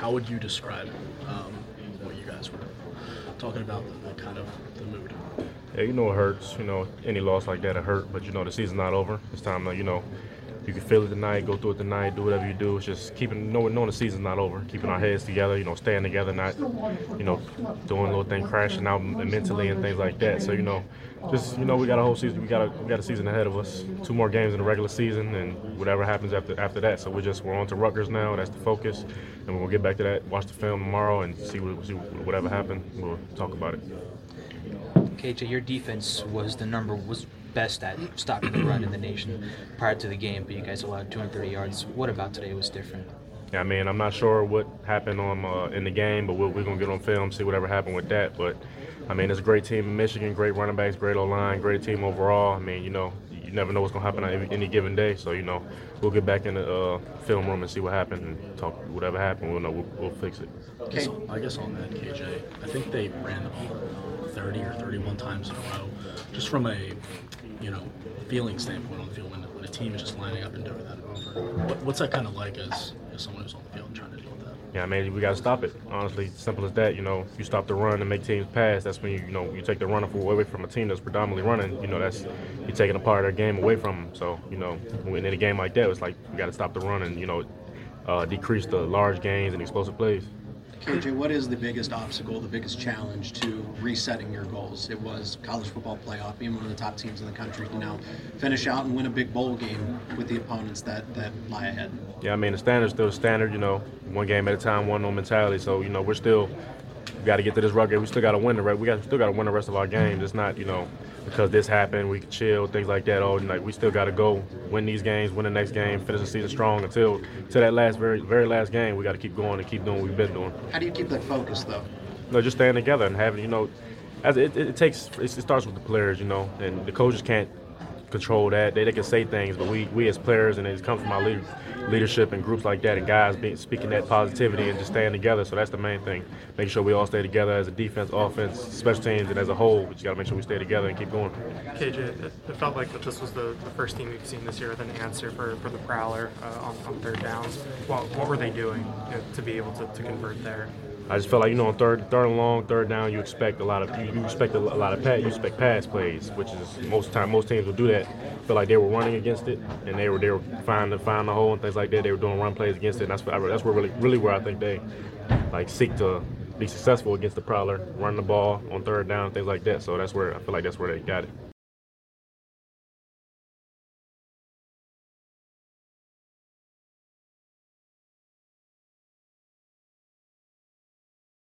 how would you describe um, what you guys were talking about, the, the kind of the mood? Yeah, you know it hurts. You know, any loss like that it hurt, but you know the season's not over. It's time to you know you can feel it tonight, go through it tonight, do whatever you do. It's just keeping knowing, knowing the season's not over, keeping our heads together, you know, staying together, not you know doing little things, crashing out mentally and things like that. So you know, just you know we got a whole season, we got a we got a season ahead of us, two more games in the regular season, and whatever happens after after that. So we're just we're on to Rutgers now. That's the focus, and we'll get back to that. Watch the film tomorrow and see what see whatever happened. We'll talk about it. KJ, your defense was the number was best at stopping the run in the nation prior to the game, but you guys allowed 230 yards. What about today was different? Yeah, I mean, I'm not sure what happened on uh, in the game, but we're, we're gonna get on film, see whatever happened with that. But I mean, it's a great team in Michigan, great running backs, great O line, great team overall. I mean, you know, you never know what's gonna happen on any, any given day. So you know, we'll get back in the uh, film room and see what happened and talk whatever happened. We'll know we'll, we'll fix it. Okay. So I guess on that, KJ, I think they ran the ball 30 or 31 times in a row. Just from a you know feeling standpoint on the field when, when a team is just lining up and doing that over. What, what's that kind of like as, as someone who's Yeah, I mean, we got to stop it. Honestly, simple as that. You know, you stop the run and make teams pass. That's when you, you know, you take the runner away from a team that's predominantly running. You know, that's you're taking a part of their game away from them. So, you know, in a game like that, it's like we got to stop the run and you know, uh, decrease the large gains and explosive plays. KJ, what is the biggest obstacle, the biggest challenge to resetting your goals? It was college football playoff, being one of the top teams in the country to now finish out and win a big bowl game with the opponents that, that lie ahead. Yeah, I mean, the standard's still standard, you know, one game at a time, one no mentality. So, you know, we're still we got to get to this rugby. We still got to win the rest. We got still got to win the rest of our games. It's not you know because this happened we can chill things like that. Oh, like we still got to go win these games, win the next game, finish the season strong until to that last very very last game. We got to keep going and keep doing what we've been doing. How do you keep that focus though? No, just staying together and having you know, as it, it, it takes it starts with the players, you know, and the coaches can't control that. They, they can say things, but we, we as players, and it comes from our leader, leadership and groups like that, and guys being, speaking that positivity and just staying together. So that's the main thing. Making sure we all stay together as a defense, offense, special teams, and as a whole. We just got to make sure we stay together and keep going. KJ, it, it felt like that this was the, the, first team we've seen this year with an answer for, for the Prowler uh, on, on, third downs. What, what were they doing you know, to be able to, to convert there? I just felt like you know on third, third and long, third down, you expect a lot of you, expect a, lot of pass, you expect pass plays, which is most time most teams will do that. Feel like they were running against it, and they were they were finding find the hole and things like that. They were doing run plays against it, and that's that's where really really where I think they like seek to be successful against the prowler, run the ball on third down, things like that. So that's where I feel like that's where they got it.